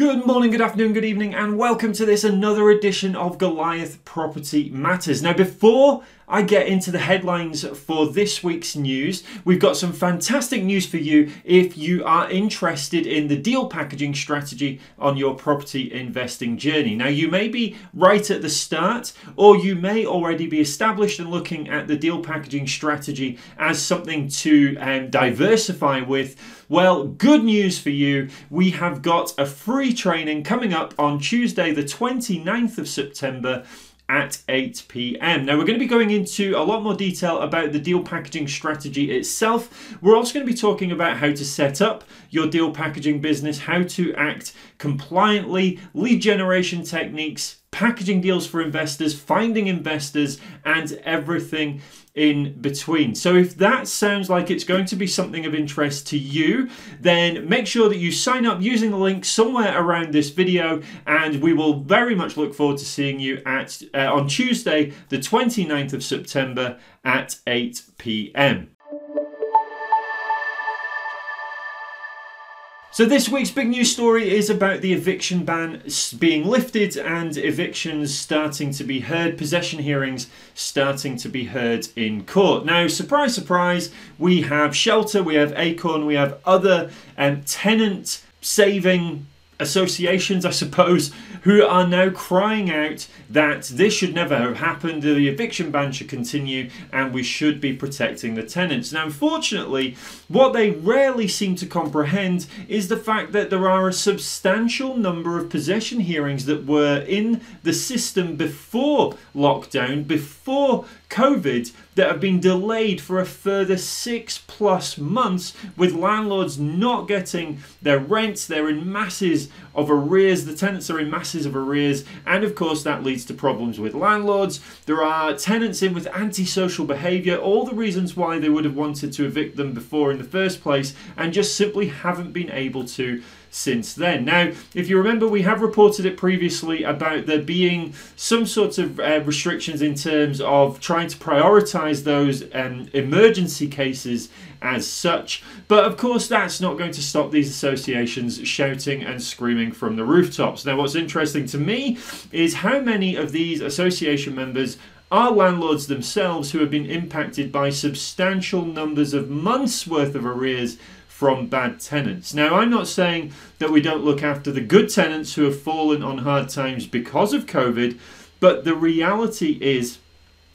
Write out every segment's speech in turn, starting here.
Good morning, good afternoon, good evening, and welcome to this another edition of Goliath Property Matters. Now, before I get into the headlines for this week's news, we've got some fantastic news for you if you are interested in the deal packaging strategy on your property investing journey. Now, you may be right at the start, or you may already be established and looking at the deal packaging strategy as something to um, diversify with. Well, good news for you. We have got a free training coming up on Tuesday, the 29th of September at 8 p.m. Now, we're going to be going into a lot more detail about the deal packaging strategy itself. We're also going to be talking about how to set up your deal packaging business, how to act compliantly, lead generation techniques, packaging deals for investors, finding investors, and everything in between. So, if that sounds like it's going to be something of interest to you, then make sure that you sign up using the link somewhere around this video, and we will very much look forward to seeing you at uh, on Tuesday, the 29th of September at 8 p.m. So, this week's big news story is about the eviction ban being lifted and evictions starting to be heard, possession hearings starting to be heard in court. Now, surprise, surprise, we have Shelter, we have Acorn, we have other um, tenant saving associations, I suppose, who are now crying out that this should never have happened, the eviction ban should continue, and we should be protecting the tenants. Now, unfortunately, what they rarely seem to comprehend is the fact that there are a substantial number of possession hearings that were in the system before lockdown, before COVID, that have been delayed for a further six plus months, with landlords not getting their rents. They're in masses of arrears. The tenants are in masses of arrears, and of course, that leads to problems with landlords. There are tenants in with antisocial behaviour, all the reasons why they would have wanted to evict them before in the first place, and just simply haven't been able to since then. Now, if you remember, we have reported it previously about there being some sort of uh, restrictions in terms of trying to prioritize those um, emergency cases as such. But of course, that's not going to stop these associations shouting and screaming from the rooftops. Now, what's interesting to me is how many of these association members are landlords themselves who have been impacted by substantial numbers of months worth of arrears from bad tenants. Now, I'm not saying that we don't look after the good tenants who have fallen on hard times because of COVID, but the reality is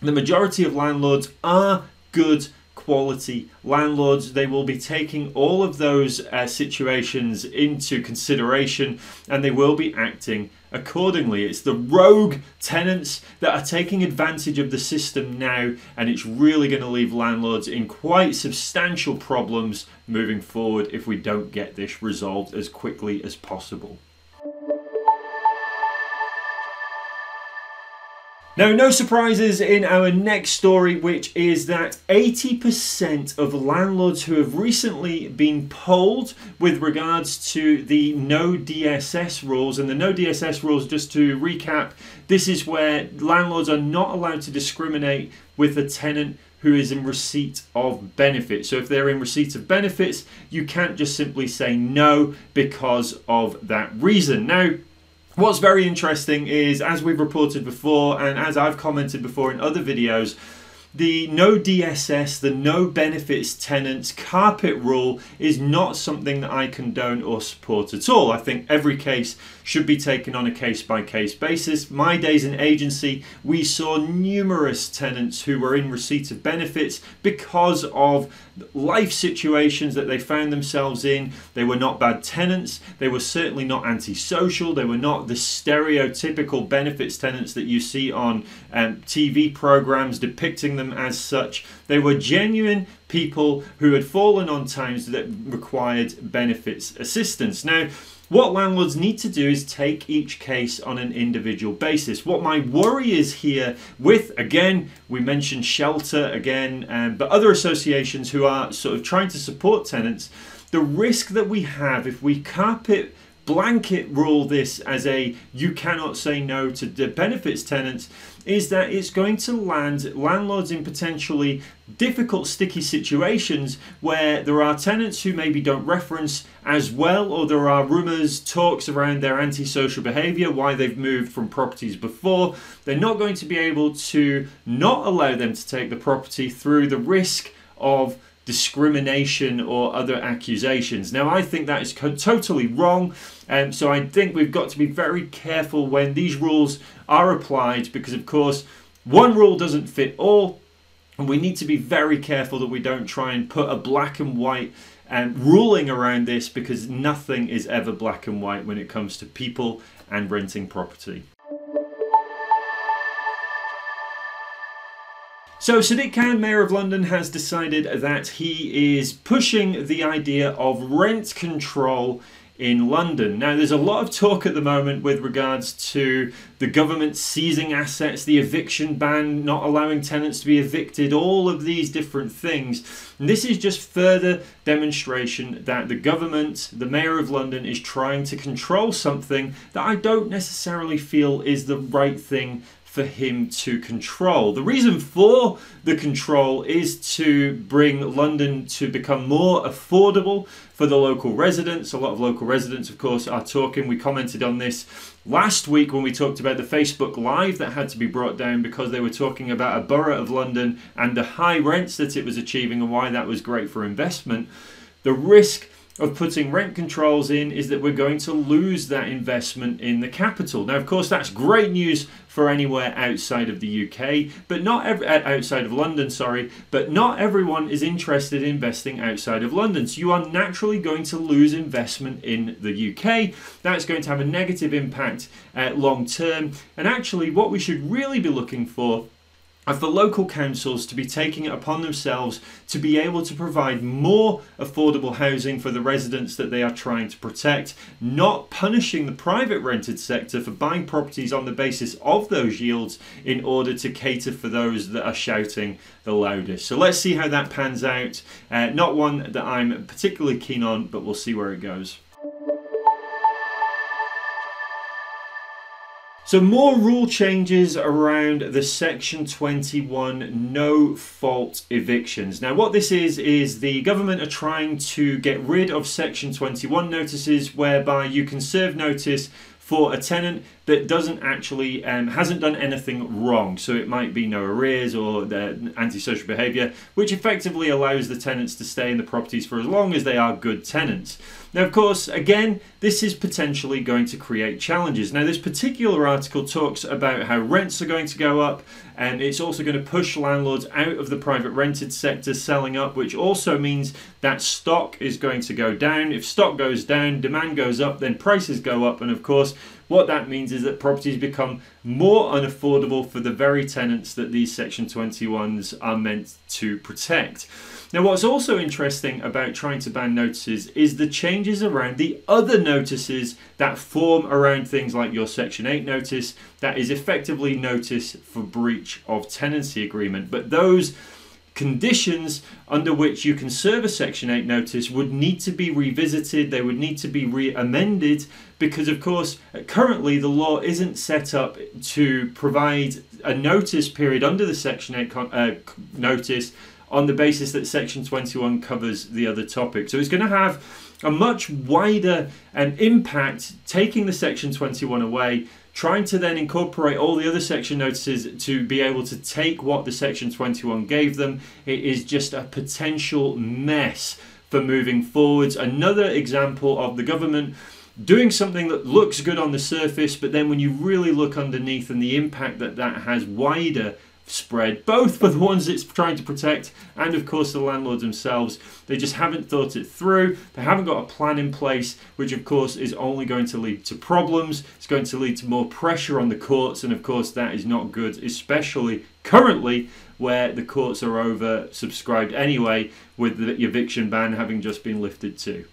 the majority of landlords are good quality landlords. They will be taking all of those uh, situations into consideration and they will be acting accordingly. It's the rogue tenants that are taking advantage of the system now, and it's really going to leave landlords in quite substantial problems moving forward if we don't get this resolved as quickly as possible. Now, no surprises in our next story, which is that 80% of landlords who have recently been polled with regards to the no DSS rules, and the no DSS rules, just to recap, this is where landlords are not allowed to discriminate with a tenant who is in receipt of benefits. So if they're in receipt of benefits, you can't just simply say no because of that reason. Now, What's very interesting is, as we've reported before, and as I've commented before in other videos, the no DSS, the no benefits tenants carpet rule is not something that I condone or support at all. I think every case should be taken on a case by case basis. My days in agency, we saw numerous tenants who were in receipt of benefits because of life situations that they found themselves in. They were not bad tenants, they were certainly not antisocial, they were not the stereotypical benefits tenants that you see on um, TV programs depicting them as such. They were genuine people who had fallen on times that required benefits assistance. Now, what landlords need to do is take each case on an individual basis. What my worry is here with, again, we mentioned shelter again, um, but other associations who are sort of trying to support tenants, the risk that we have if we carpet blanket rule this as a you cannot say no to the benefits tenants is that it's going to land landlords in potentially difficult, sticky situations where there are tenants who maybe don't reference as well, or there are rumours, talks around their antisocial behaviour, why they've moved from properties before. They're not going to be able to not allow them to take the property through the risk of discrimination or other accusations. Now, I think that is totally wrong. Um, so I think we've got to be very careful when these rules are applied because, of course, one rule doesn't fit all. And we need to be very careful that we don't try and put a black and white um, ruling around this because nothing is ever black and white when it comes to people and renting property. So Sadiq Khan, Mayor of London, has decided that he is pushing the idea of rent control in London. Now, there's a lot of talk at the moment with regards to the government seizing assets, the eviction ban, not allowing tenants to be evicted, all of these different things. And this is just further demonstration that the government, the Mayor of London, is trying to control something that I don't necessarily feel is the right thing for him to control. The reason for the control is to bring London to become more affordable for the local residents. A lot of local residents, of course, are talking. We commented on this last week when we talked about the Facebook Live that had to be brought down because they were talking about a borough of London and the high rents that it was achieving and why that was great for investment. The risk of putting rent controls in is that we're going to lose that investment in the capital. Now, of course, that's great news for anywhere outside of the UK, but not uh, outside of London, sorry, but not everyone is interested in investing outside of London. So you are naturally going to lose investment in the UK. That's going to have a negative impact uh, long term. And actually, what we should really be looking for and for local councils to be taking it upon themselves to be able to provide more affordable housing for the residents that they are trying to protect, not punishing the private rented sector for buying properties on the basis of those yields in order to cater for those that are shouting the loudest. So let's see how that pans out. Uh, not one that I'm particularly keen on, but we'll see where it goes. So more rule changes around the Section 21 no fault evictions. Now what this is, is the government are trying to get rid of Section 21 notices whereby you can serve notice for a tenant that doesn't actually um, hasn't done anything wrong. So it might be no arrears or the antisocial behaviour, which effectively allows the tenants to stay in the properties for as long as they are good tenants. Now, of course, again, this is potentially going to create challenges. Now, this particular article talks about how rents are going to go up, and it's also going to push landlords out of the private rented sector selling up, which also means that stock is going to go down. If stock goes down, demand goes up, then prices go up, and of course, what that means is that properties become more unaffordable for the very tenants that these Section 21s are meant to protect. Now, what's also interesting about trying to ban notices is the changes around the other notices that form around things like your Section 8 notice, that is effectively notice for breach of tenancy agreement. But those conditions under which you can serve a Section 8 notice would need to be revisited, they would need to be re amended because, of course, currently the law isn't set up to provide a notice period under the Section 8 uh, notice on the basis that Section 21 covers the other topic. So it's going to have a much wider um, impact taking the Section 21 away trying to then incorporate all the other section notices to be able to take what the section 21 gave them. It is just a potential mess for moving forwards. Another example of the government doing something that looks good on the surface but then when you really look underneath and the impact that that has wider spread, both for the ones it's trying to protect and, of course, the landlords themselves. They just haven't thought it through. They haven't got a plan in place, which, of course, is only going to lead to problems. It's going to lead to more pressure on the courts, and, of course, that is not good, especially currently where the courts are over subscribed anyway, with the eviction ban having just been lifted too.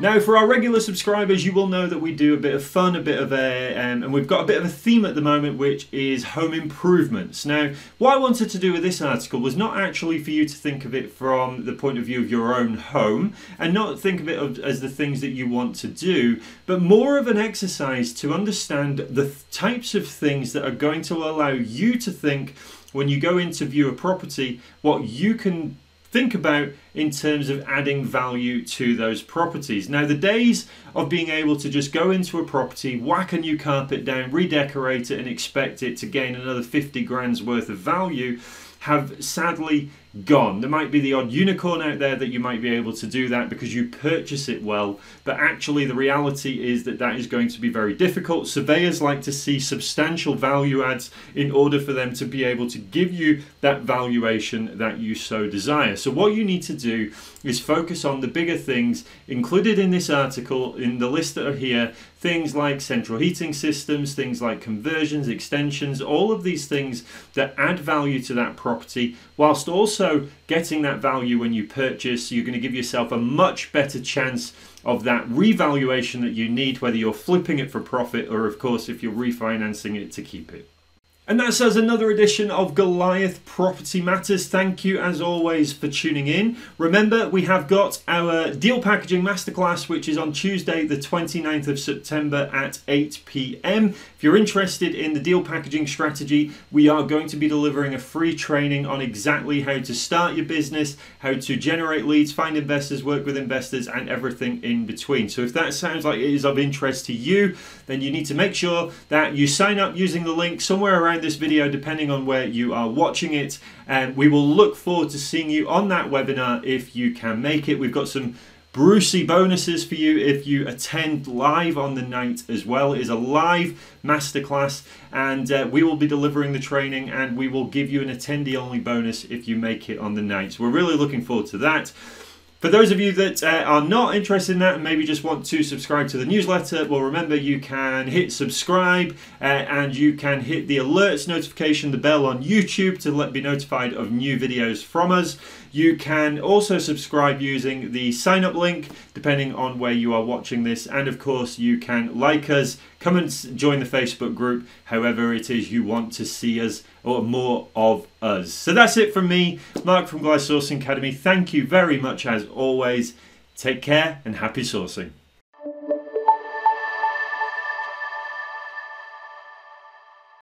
Now, for our regular subscribers, you will know that we do a bit of fun, a bit of a, um, and we've got a bit of a theme at the moment, which is home improvements. Now, what I wanted to do with this article was not actually for you to think of it from the point of view of your own home and not think of it as the things that you want to do, but more of an exercise to understand the th- types of things that are going to allow you to think when you go into view a property what you can think about in terms of adding value to those properties. Now, the days of being able to just go into a property, whack a new carpet down, redecorate it, and expect it to gain another 50 grand's worth of value have sadly gone. There might be the odd unicorn out there that you might be able to do that because you purchase it well, but actually the reality is that that is going to be very difficult. Surveyors like to see substantial value adds in order for them to be able to give you that valuation that you so desire. So what you need to do is focus on the bigger things included in this article in the list that are here, things like central heating systems, things like conversions, extensions, all of these things that add value to that property whilst also also getting that value when you purchase, you're going to give yourself a much better chance of that revaluation that you need, whether you're flipping it for profit or, of course, if you're refinancing it to keep it. And that says another edition of Goliath Property Matters. Thank you, as always, for tuning in. Remember, we have got our deal packaging masterclass, which is on Tuesday, the 29th of September at 8 pm. If you're interested in the deal packaging strategy, we are going to be delivering a free training on exactly how to start your business, how to generate leads, find investors, work with investors, and everything in between. So, if that sounds like it is of interest to you, then you need to make sure that you sign up using the link somewhere around this video depending on where you are watching it and we will look forward to seeing you on that webinar if you can make it. We've got some Brucey bonuses for you if you attend live on the night as well. It is a live masterclass, and uh, we will be delivering the training, and we will give you an attendee only bonus if you make it on the night. So we're really looking forward to that. For those of you that uh, are not interested in that and maybe just want to subscribe to the newsletter, well, remember you can hit subscribe uh, and you can hit the alerts notification, the bell on YouTube to let be notified of new videos from us. You can also subscribe using the sign up link, depending on where you are watching this. And of course, you can like us, come and join the Facebook group, however it is you want to see us or more of us. So that's it from me, Mark from Goliath Sourcing Academy. Thank you very much as always. Take care and happy sourcing.